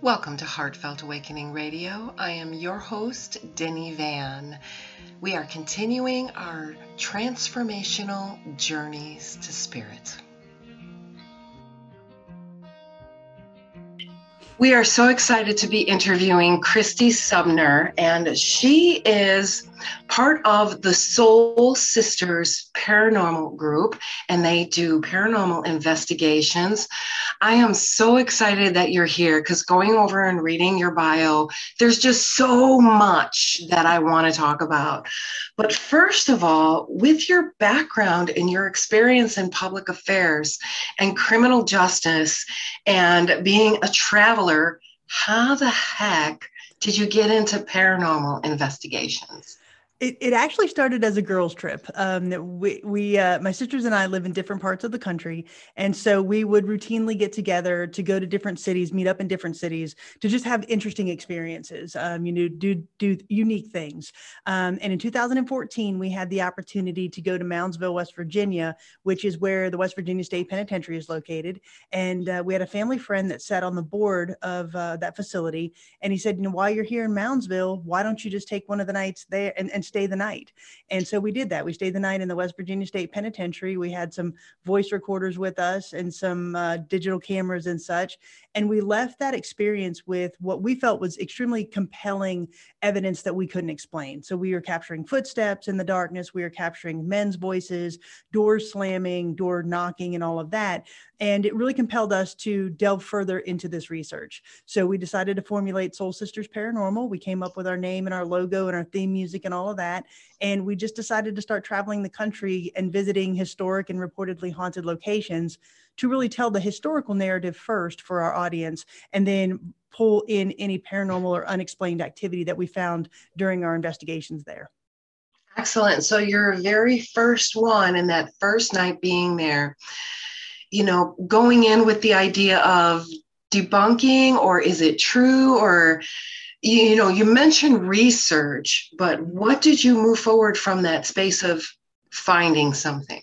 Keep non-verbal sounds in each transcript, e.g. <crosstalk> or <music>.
Welcome to Heartfelt Awakening Radio. I am your host, Denny Van. We are continuing our transformational journeys to spirit. We are so excited to be interviewing Christy Subner, and she is part of the Soul Sisters Paranormal Group, and they do paranormal investigations. I am so excited that you're here because going over and reading your bio, there's just so much that I want to talk about. But first of all, with your background and your experience in public affairs and criminal justice and being a traveler, how the heck did you get into paranormal investigations? It, it actually started as a girls' trip. Um, we, we uh, my sisters and I live in different parts of the country, and so we would routinely get together to go to different cities, meet up in different cities to just have interesting experiences. Um, you know, do do unique things. Um, and in 2014, we had the opportunity to go to Moundsville, West Virginia, which is where the West Virginia State Penitentiary is located. And uh, we had a family friend that sat on the board of uh, that facility, and he said, you know, while you're here in Moundsville, why don't you just take one of the nights there and, and stay the night. And so we did that. We stayed the night in the West Virginia State Penitentiary. We had some voice recorders with us and some uh, digital cameras and such. And we left that experience with what we felt was extremely compelling evidence that we couldn't explain. So we were capturing footsteps in the darkness, we were capturing men's voices, doors slamming, door knocking, and all of that. And it really compelled us to delve further into this research. So we decided to formulate Soul Sisters Paranormal. We came up with our name and our logo and our theme music and all of that. And we just decided to start traveling the country and visiting historic and reportedly haunted locations to really tell the historical narrative first for our audience and then pull in any paranormal or unexplained activity that we found during our investigations there. Excellent. So, your very first one and that first night being there, you know, going in with the idea of debunking or is it true or you know you mentioned research but what did you move forward from that space of finding something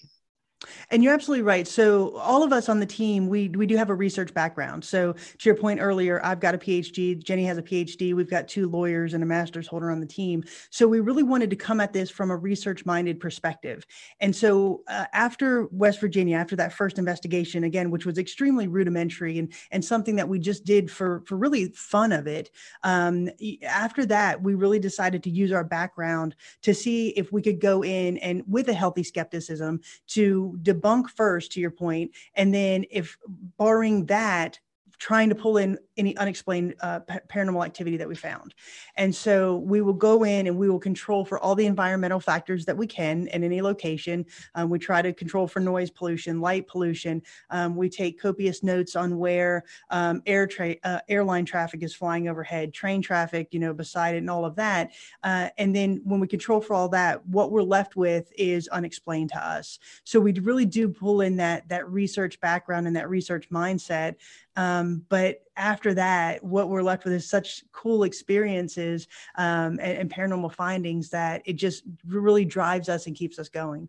and you're absolutely right. So all of us on the team, we we do have a research background. So to your point earlier, I've got a PhD. Jenny has a PhD. We've got two lawyers and a master's holder on the team. So we really wanted to come at this from a research-minded perspective. And so uh, after West Virginia, after that first investigation, again, which was extremely rudimentary and and something that we just did for for really fun of it. Um, after that, we really decided to use our background to see if we could go in and with a healthy skepticism to debunk first to your point and then if barring that trying to pull in any unexplained uh, paranormal activity that we found. And so we will go in and we will control for all the environmental factors that we can in any location. Um, we try to control for noise pollution, light pollution. Um, we take copious notes on where um, air tra- uh, airline traffic is flying overhead, train traffic, you know, beside it, and all of that. Uh, and then when we control for all that, what we're left with is unexplained to us. So we really do pull in that that research background and that research mindset. Um, but after that, what we're left with is such cool experiences um, and, and paranormal findings that it just really drives us and keeps us going.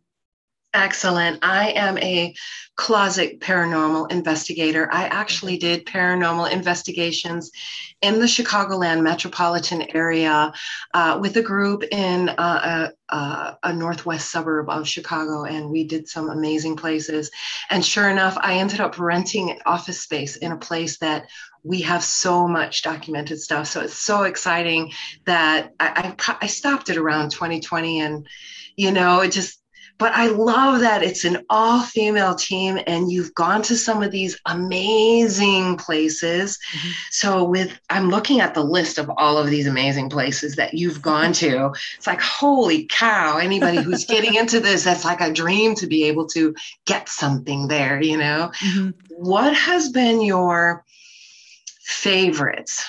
Excellent. I am a closet paranormal investigator. I actually did paranormal investigations in the Chicagoland metropolitan area uh, with a group in uh, a, a, northwest suburb of Chicago, and we did some amazing places. And sure enough, I ended up renting office space in a place that we have so much documented stuff. So it's so exciting that I, I, I stopped it around 2020, and you know, it just but I love that it's an all female team and you've gone to some of these amazing places. Mm-hmm. So, with I'm looking at the list of all of these amazing places that you've gone to. It's like, holy cow, anybody who's <laughs> getting into this, that's like a dream to be able to get something there, you know? Mm-hmm. What has been your favorites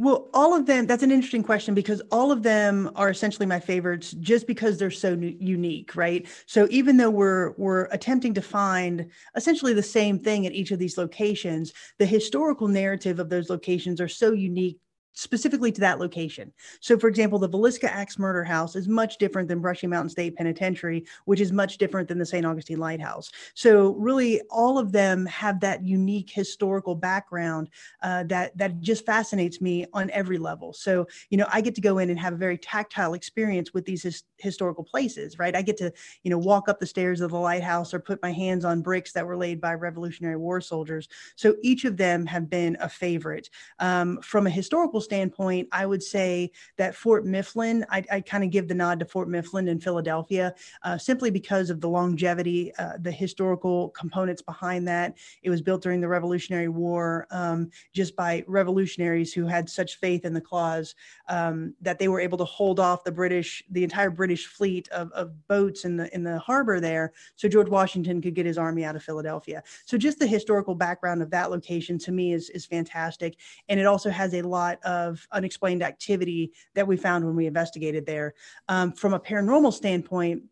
well, all of them, that's an interesting question because all of them are essentially my favorites just because they're so unique, right? So even though we're we're attempting to find essentially the same thing at each of these locations, the historical narrative of those locations are so unique specifically to that location. So, for example, the Villisca Axe Murder House is much different than Brushy Mountain State Penitentiary, which is much different than the St. Augustine Lighthouse. So, really, all of them have that unique historical background uh, that that just fascinates me on every level. So, you know, I get to go in and have a very tactile experience with these his, historical places, right? I get to, you know, walk up the stairs of the lighthouse or put my hands on bricks that were laid by Revolutionary War soldiers. So, each of them have been a favorite. Um, from a historical standpoint, I would say that Fort Mifflin, I, I kind of give the nod to Fort Mifflin in Philadelphia uh, simply because of the longevity, uh, the historical components behind that. It was built during the Revolutionary War um, just by revolutionaries who had such faith in the clause um, that they were able to hold off the British, the entire British fleet of, of boats in the in the harbor there, so George Washington could get his army out of Philadelphia. So just the historical background of that location to me is is fantastic, and it also has a lot of unexplained activity that we found when we investigated there. Um, from a paranormal standpoint,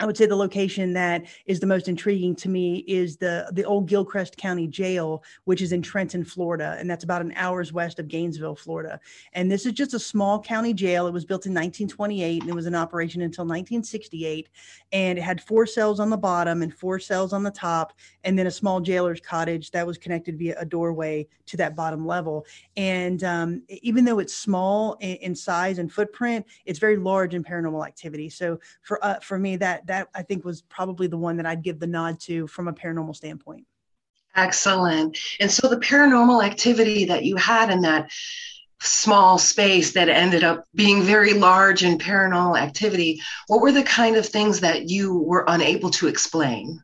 I would say the location that is the most intriguing to me is the the old Gilchrist County Jail, which is in Trenton, Florida, and that's about an hour's west of Gainesville, Florida. And this is just a small county jail. It was built in 1928 and it was in operation until 1968. And it had four cells on the bottom and four cells on the top, and then a small jailer's cottage that was connected via a doorway to that bottom level. And um, even though it's small in, in, size and footprint, it's very large in paranormal activity. So for uh, for me, that that I think was probably the one that I'd give the nod to from a paranormal standpoint. Excellent. And so the paranormal activity that you had in that small space that ended up being very large in paranormal activity, what were the kind of things that you were unable to explain?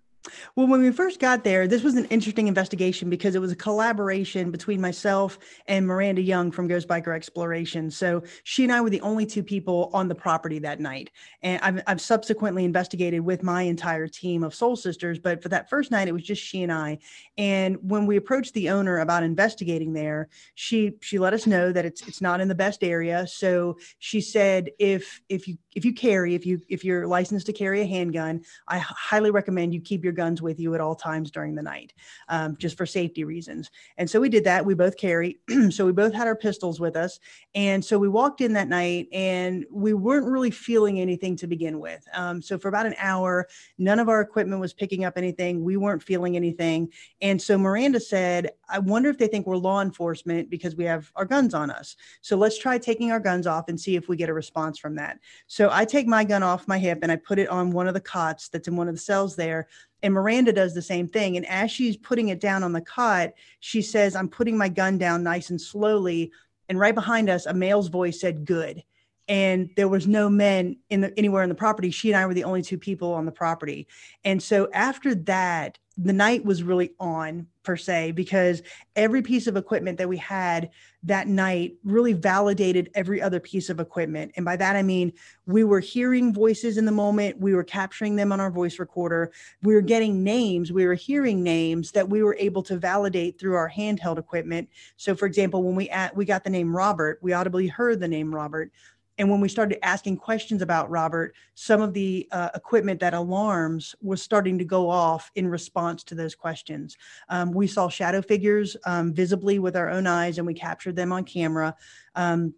Well, when we first got there, this was an interesting investigation because it was a collaboration between myself and Miranda Young from Ghost Biker Exploration. So she and I were the only two people on the property that night. And I've, I've subsequently investigated with my entire team of Soul Sisters, but for that first night, it was just she and I. And when we approached the owner about investigating there, she she let us know that it's it's not in the best area. So she said if if you if you carry if you if you're licensed to carry a handgun, I highly recommend you keep your guns with you at all times during the night, um, just for safety reasons. And so we did that. We both carry. <clears throat> so we both had our pistols with us. And so we walked in that night and we weren't really feeling anything to begin with. Um, so for about an hour, none of our equipment was picking up anything. We weren't feeling anything. And so Miranda said, I wonder if they think we're law enforcement because we have our guns on us. So let's try taking our guns off and see if we get a response from that. So I take my gun off my hip and I put it on one of the cots that's in one of the cells there. And Miranda does the same thing. And as she's putting it down on the cot, she says, I'm putting my gun down nice and slowly. And right behind us, a male's voice said, Good. And there was no men in the, anywhere in the property. She and I were the only two people on the property. And so after that, the night was really on per se because every piece of equipment that we had that night really validated every other piece of equipment. And by that i mean we were hearing voices in the moment. We were capturing them on our voice recorder. We were getting names. We were hearing names that we were able to validate through our handheld equipment. So for example when we at, we got the name robert we audibly heard the name robert and when we started asking questions about Robert, some of the uh, equipment that alarms was starting to go off in response to those questions. Um, we saw shadow figures um, visibly with our own eyes and we captured them on camera. Um,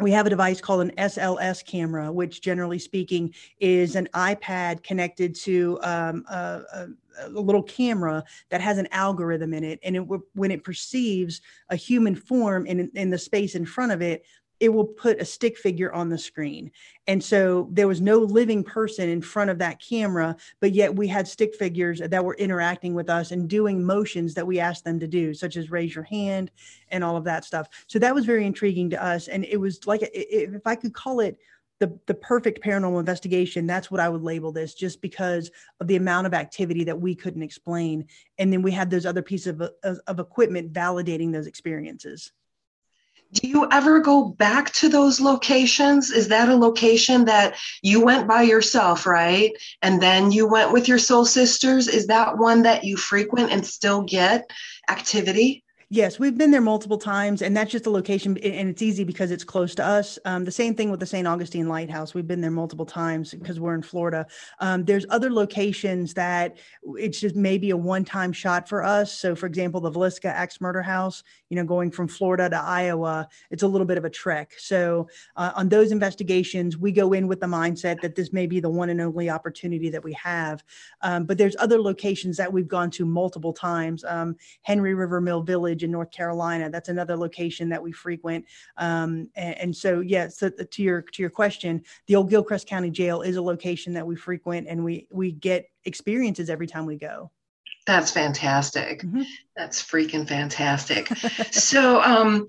we have a device called an SLS camera, which generally speaking is an iPad connected to um, a, a, a, little camera that has an algorithm in it. And it, when it perceives a human form in, in the space in front of it, it will put a stick figure on the screen. And so there was no living person in front of that camera, but yet we had stick figures that were interacting with us and doing motions that we asked them to do, such as raise your hand and all of that stuff. So that was very intriguing to us. And it was like, if I could call it, the, the perfect paranormal investigation that's what i would label this just because of the amount of activity that we couldn't explain and then we had those other pieces of, of, of equipment validating those experiences do you ever go back to those locations? Is that a location that you went by yourself, right? And then you went with your soul sisters? Is that one that you frequent and still get activity? Yes, we've been there multiple times, and that's just a location, and it's easy because it's close to us. Um, the same thing with the St. Augustine Lighthouse. We've been there multiple times because we're in Florida. Um, there's other locations that it's just maybe a one-time shot for us. So, for example, the Villisca Axe Murder House. You know, going from Florida to Iowa, it's a little bit of a trek. So, uh, on those investigations, we go in with the mindset that this may be the one and only opportunity that we have. Um, but there's other locations that we've gone to multiple times. Um, Henry River Mill Village Village in North Carolina. That's another location that we frequent. Um, and, and, so, yeah, so to your to your question, the old Gilchrist County Jail is a location that we frequent, and we we get experiences every time we go. That's fantastic. Mm-hmm. That's freaking fantastic. <laughs> so, um,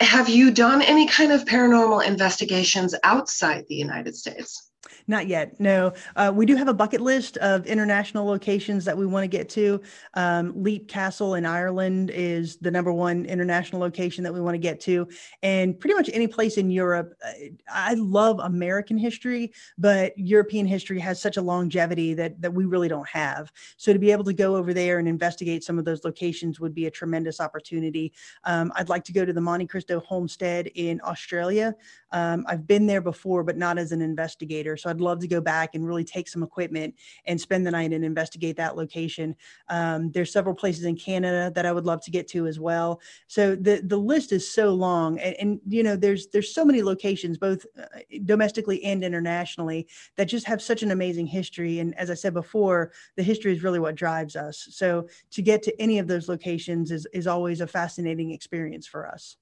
have you done any kind of paranormal investigations outside the United States? Not yet. No, uh, we do have a bucket list of international locations that we want to get to. Um, Leap Castle in Ireland is the number one international location that we want to get to, and pretty much any place in Europe. Uh, I love American history, but European history has such a longevity that that we really don't have. So to be able to go over there and investigate some of those locations would be a tremendous opportunity. Um, I'd like to go to the Monte Cristo Homestead in Australia. Um, I've been there before, but not as an investigator. So I'd love to go back and really take some equipment and spend the night and investigate that location. Um, there's several places in Canada that I would love to get to as well. So the the list is so long, and, and you know there's there's so many locations, both uh, domestically and internationally, that just have such an amazing history. And as I said before, the history is really what drives us. So to get to any of those locations is is always a fascinating experience for us.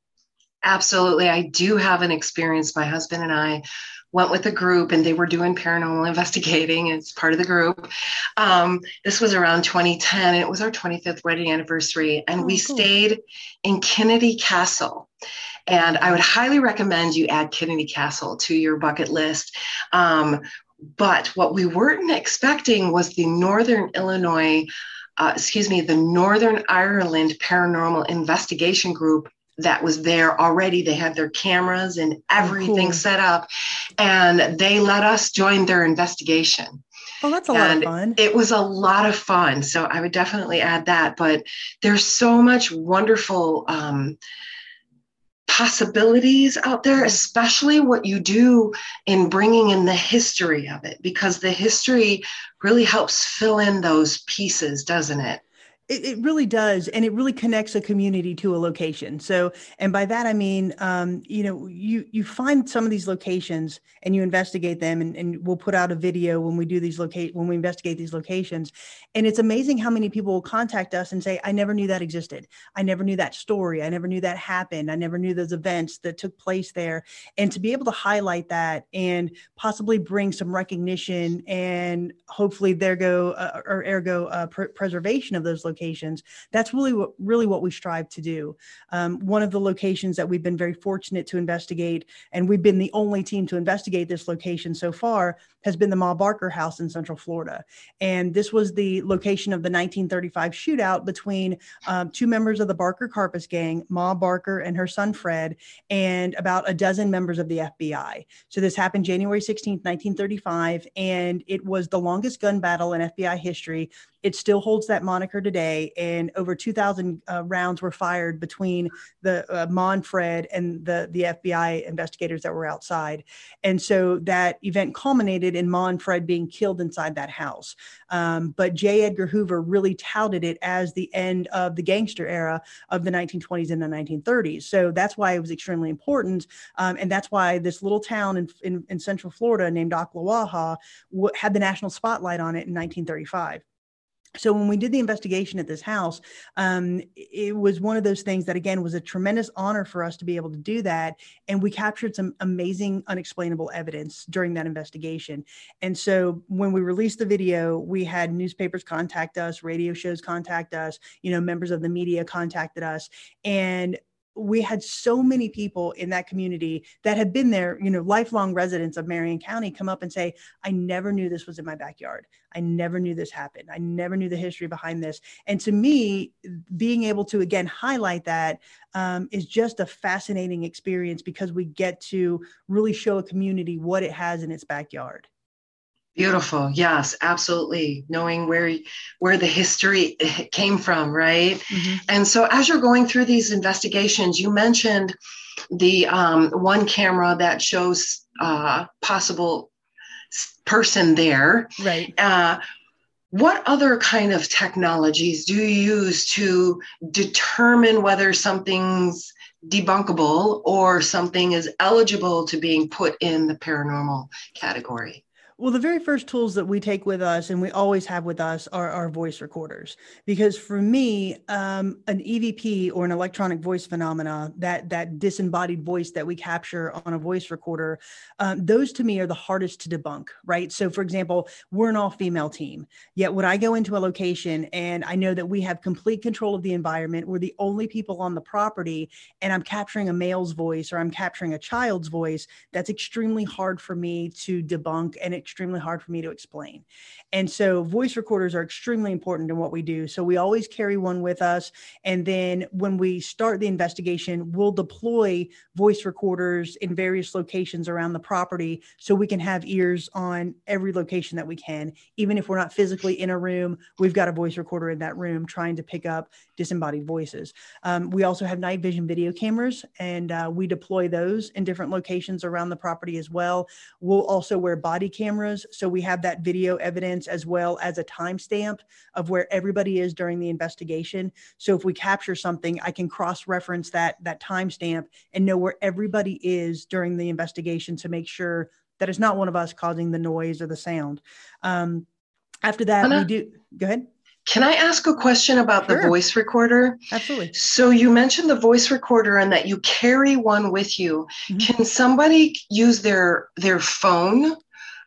Absolutely. I do have an experience. My husband and I went with a group and they were doing paranormal <laughs> investigating. It's part of the group. Um, this was around 2010. It was our 25th wedding anniversary. And oh, we cool. stayed in Kinnitty Castle. And I would highly recommend you add Kinnitty Castle to your bucket list. Um, but what we weren't expecting was the Northern Illinois, uh, excuse me, the Northern Ireland Paranormal Investigation Group that was there already. They had their cameras and everything cool. set up, and they let us join their investigation. Oh, that's a and lot of fun. It was a lot of fun. So I would definitely add that. But there's so much wonderful um, possibilities out there, especially what you do in bringing in the history of it, because the history really helps fill in those pieces, doesn't it? It, it, really does, and it really connects a community to a location. So, and by that I mean, um, you know, you you find some of these locations and you investigate them, and, and we'll put out a video when we do these locate when we investigate these locations, and it's amazing how many people will contact us and say, "I never knew that existed. I never knew that story. I never knew that happened. I never knew those events that took place there." And to be able to highlight that and possibly bring some recognition and hopefully there go uh, or ergo uh, pr- preservation of those locations locations. That's really what really what we strive to do. Um, one of the locations that we've been very fortunate to investigate, and we've been the only team to investigate this location so far, has been the Ma Barker House in Central Florida. And this was the location of the 1935 shootout between um, two members of the Barker Karpis gang, Ma Barker and her son Fred, and about a dozen members of the FBI. So this happened January 16, 1935, and it was the longest gun battle in FBI history it still holds that moniker today. And over 2,000 uh, rounds were fired between the uh, Ma and Fred and the, the FBI investigators that were outside. And so that event culminated in Ma and Fred being killed inside that house. Um, but J. Edgar Hoover really touted it as the end of the gangster era of the 1920s and the 1930s. So that's why it was extremely important. Um, and that's why this little town in, in, in central Florida named Ocklawaha had the national spotlight on it in 1935 so when we did the investigation at this house um, it was one of those things that again was a tremendous honor for us to be able to do that and we captured some amazing unexplainable evidence during that investigation. And so when we released the video we had newspapers contact us radio shows contact us you know members of the media contacted us and we had so many people in that community that had been there, you know, lifelong residents of Marion County come up and say, I never knew this was in my backyard. I never knew this happened. I never knew the history behind this. And to me, being able to again highlight that um, is just a fascinating experience because we get to really show a community what it has in its backyard. Beautiful. Yes, absolutely. Knowing where where the history <laughs> came from, right? Mm-hmm. And so, as you're going through these investigations, you mentioned the um, one camera that shows uh, possible person there. Right. Uh, what other kind of technologies do you use to determine whether something's debunkable or something is eligible to being put in the paranormal category? Well, the very first tools that we take with us and we always have with us are our voice recorders. Because for me, um, an EVP or an electronic voice phenomena, that that disembodied voice that we capture on a voice recorder, um, those to me are the hardest to debunk, right? So, for example, we're an all-female team. Yet, when I go into a location and I know that we have complete control of the environment, we're the only people on the property, and I'm capturing a male's voice or I'm capturing a child's voice, that's extremely hard for me to debunk and it extremely hard for me to explain. And so voice recorders are extremely important in what we do. So we always carry one with us. And then when we start the investigation, we'll deploy voice recorders in various locations around the property so we can have ears on every location that we can. Even if we're not physically in a room, we've got a voice recorder in that room trying to pick up disembodied voices. Um, we also have night vision video cameras and uh, we deploy those in different locations around the property as well. We'll also wear body cameras cameras. So we have that video evidence as well as a timestamp of where everybody is during the investigation. So if we capture something, I can cross reference that, that timestamp and know where everybody is during the investigation to make sure that it's not one of us causing the noise or the sound. Um, after that, Anna, we do, go ahead. Can I ask a question about sure. the voice recorder? Absolutely. So you mentioned the voice recorder and that you carry one with you. Mm-hmm. Can somebody use their their phone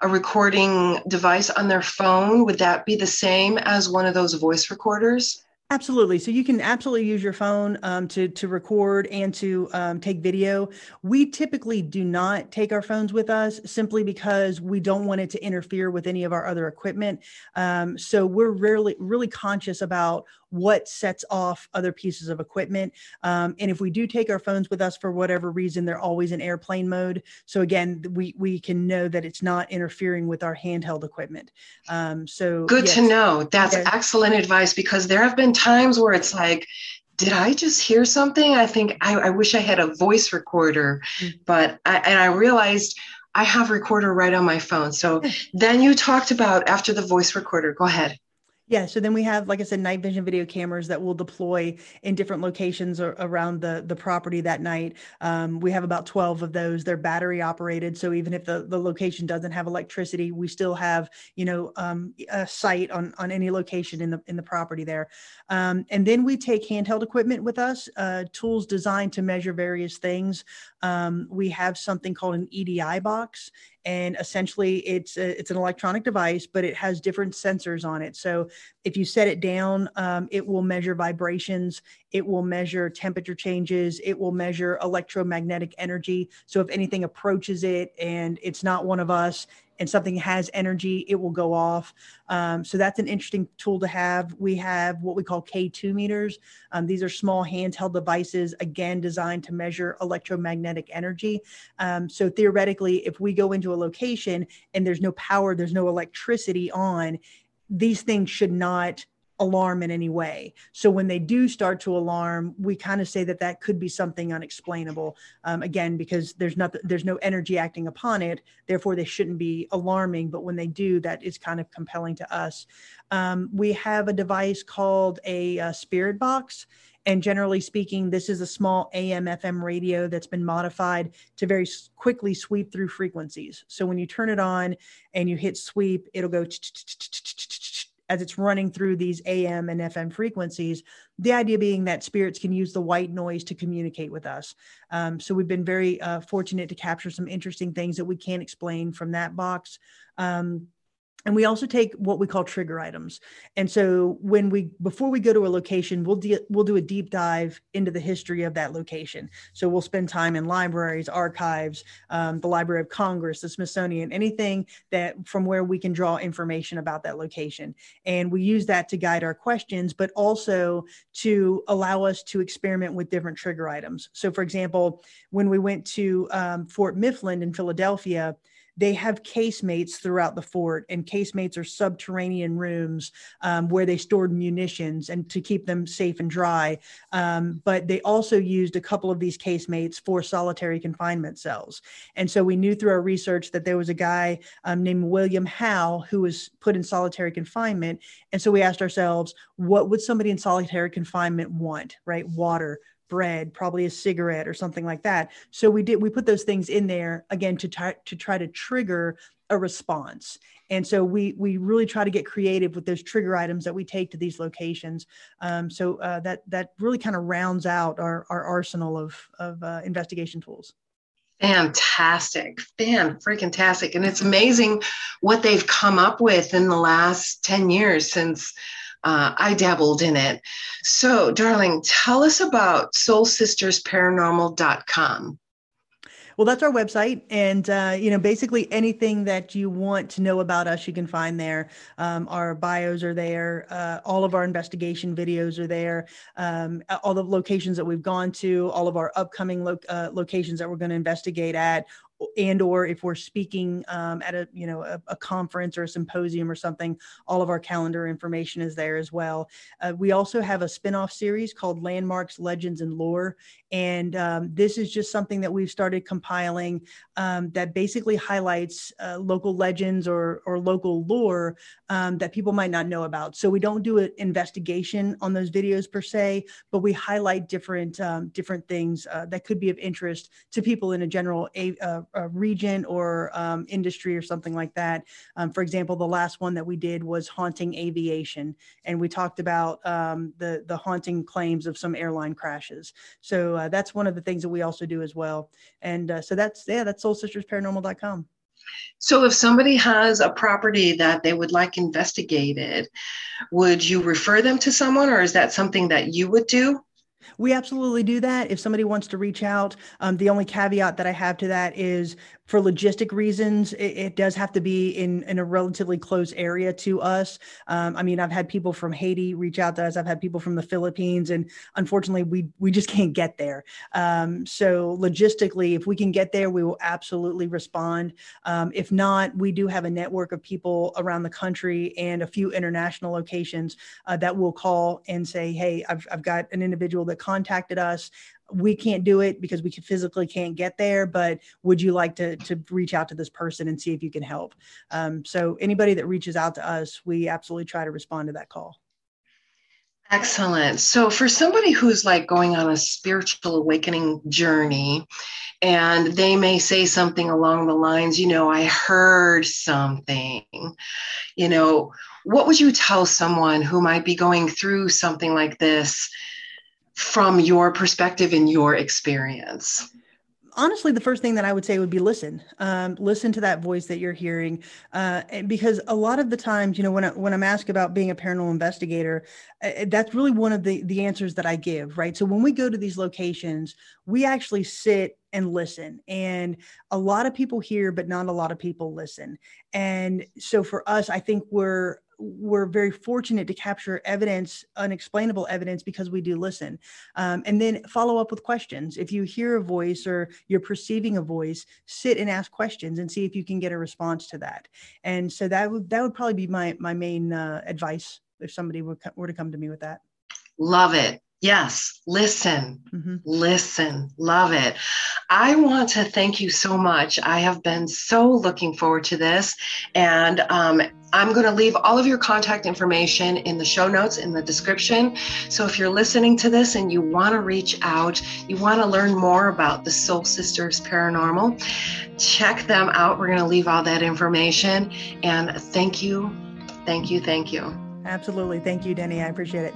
a recording device on their phone, would that be the same as one of those voice recorders? Absolutely. So you can absolutely use your phone um, to to record and to um, take video. We typically do not take our phones with us simply because we don't want it to interfere with any of our other equipment. Um, so we're really really conscious about what sets off other pieces of equipment. Um, and if we do take our phones with us for whatever reason, they're always in airplane mode. So again, we we can know that it's not interfering with our handheld equipment. Um, so good yes. to know. That's yeah. excellent advice because there have been times where it's like, did I just hear something? I think I, I wish I had a voice recorder, mm-hmm. but I, and I realized I have recorder right on my phone. So <laughs> then you talked about after the voice recorder. Go ahead. Yeah, so then we have, like I said, night vision video cameras that will deploy in different locations around the, the property that night. Um, we have about 12 of those. They're battery operated. So even if the, the location doesn't have electricity, we still have, you know, um, a site on, on any location in the, in the property there. Um, and then we take handheld equipment with us, uh, tools designed to measure various things. Um, we have something called an EDI box and essentially it's a, it's an electronic device but it has different sensors on it. So if you set it down um, it will measure vibrations it will measure temperature changes it will measure electromagnetic energy so if anything approaches it and it's not one of us and something has energy, it will go off. Um, so that's an interesting tool to have. We have what we call K2 meters. Um, these are small handheld devices, again, designed to measure electromagnetic energy. Um, so theoretically, if we go into a location and there's no power, there's no electricity on, these things should not alarm in any way. So when they do start to alarm, we kind of say that that could be something unexplainable. Um, again, because there's not there's no energy acting upon it, therefore they shouldn't be alarming. But when they do, that is kind of compelling to us. Um, we have a device called a, a spirit box. And generally speaking, this is a small AM FM radio that's been modified to very quickly sweep through frequencies. So when you turn it on and you hit sweep, it'll go as it's running through these AM and FM frequencies. The idea being that spirits can use the white noise to communicate with us. Um, so we've been very uh, fortunate to capture some interesting things that we can't explain from that box. Um, and we also take what we call trigger items. And so when we before we go to a location we'll de- we'll do a deep dive into the history of that location. So we'll spend time in libraries archives um, the library of congress the smithsonian anything that from where we can draw information about that location. And we use that to guide our questions but also to allow us to experiment with different trigger items. So for example when we went to um, fort mifflin in philadelphia they have casemates throughout the fort, and casemates are subterranean rooms um, where they stored munitions and to keep them safe and dry. Um, but they also used a couple of these casemates for solitary confinement cells. And so we knew through our research that there was a guy um, named William Howe who was put in solitary confinement. And so we asked ourselves, what would somebody in solitary confinement want, right? Water, bread, probably a cigarette or something like that. So we did we put those things in there again to try to try to trigger a response. And so we we really try to get creative with those trigger items that we take to these locations. Um, so uh, that that really kind of rounds out our, our arsenal of of uh, investigation tools. Fantastic, fan freaking tastic, and it's amazing what they've come up with in the last ten years since uh, I dabbled in it. So, darling, tell us about soulsistersparanormal.com. Well, that's our website, and uh, you know, basically anything that you want to know about us, you can find there. Um, our bios are there. Uh, all of our investigation videos are there. Um, all the locations that we've gone to, all of our upcoming lo- uh, locations that we're going to investigate at, and or if we're speaking um, at a you know a, a, conference or a symposium or something all of our calendar information is there as well. Uh, we also have a spin-off series called landmarks legends and lore. And um, this is just something that we've started compiling um, that basically highlights uh, local legends or or local lore um, that people might not know about. So we don't do an investigation on those videos per se but we highlight different um, different things uh, that could be of interest to people in a general a, uh, a region or um, industry or something like that. Um, for example, the last one that we did was haunting aviation, and we talked about um, the the haunting claims of some airline crashes. So uh, that's one of the things that we also do as well. And uh, so that's yeah, that's SoulSistersParanormal.com. So, if somebody has a property that they would like investigated, would you refer them to someone, or is that something that you would do? We absolutely do that. If somebody wants to reach out, um, the only caveat that I have to that is for logistic reasons, it, it, does have to be in, in a relatively close area to us. Um, I mean, I've had people from Haiti reach out to us. I've had people from the Philippines, and unfortunately, we we just <laughs> can't get there. Um, so logistically, if we can get there, we will absolutely respond. Um, if not, we do have a network of people around the country and a few international locations uh, that will call and say, "Hey, I've I've got an individual that contacted us we can't do it because we physically can't get there but would you like to to reach out to this person and see if you can help? Um, so anybody that reaches out to us we absolutely try to respond to that call. Excellent. So for somebody who's like going on a spiritual awakening journey and they may say something along the lines you know i heard something you know what would you tell someone who might be going through something like this from your perspective and your experience? honestly the first thing that i would say would be listen um, listen to that voice that you're hearing uh, because a lot of the times you know when, I, when i'm asked about being a paranormal investigator uh, that's really one of the the answers that i give right so when we go to these locations we actually sit and listen and a lot of people hear but not a lot of people listen and so for us i think we're we're very fortunate to capture evidence, unexplainable evidence, because we do listen. Um, and then follow up with questions. If you hear a voice or you're perceiving a voice, sit and ask questions and see if you can get a response to that. And so that would that would probably be my my main uh, advice if somebody were, were to come to me with that. Love it. Yes, listen, mm-hmm. listen, love it. I want to thank you so much. I have been so looking forward to this. And um, I'm going to leave all of your contact information in the show notes in the description. So if you're listening to this and you want to reach out, you want to learn more about the Soul Sisters Paranormal, check them out. We're going to leave all that information. And thank you, thank you, thank you. Absolutely. Thank you, Denny. I appreciate it.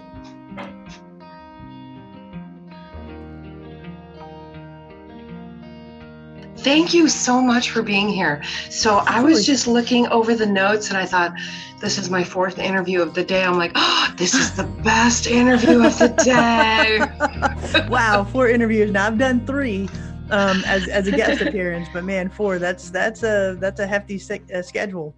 Thank you so much for being here. So I was just looking over the notes and I thought, this is my fourth interview of the day. I'm like, oh, this is the <gasps> best interview of the day. <laughs> wow, four interviews. Now I've done three um, as, as a guest <laughs> appearance, but man, four, that's, that's a, that's a hefty uh, schedule.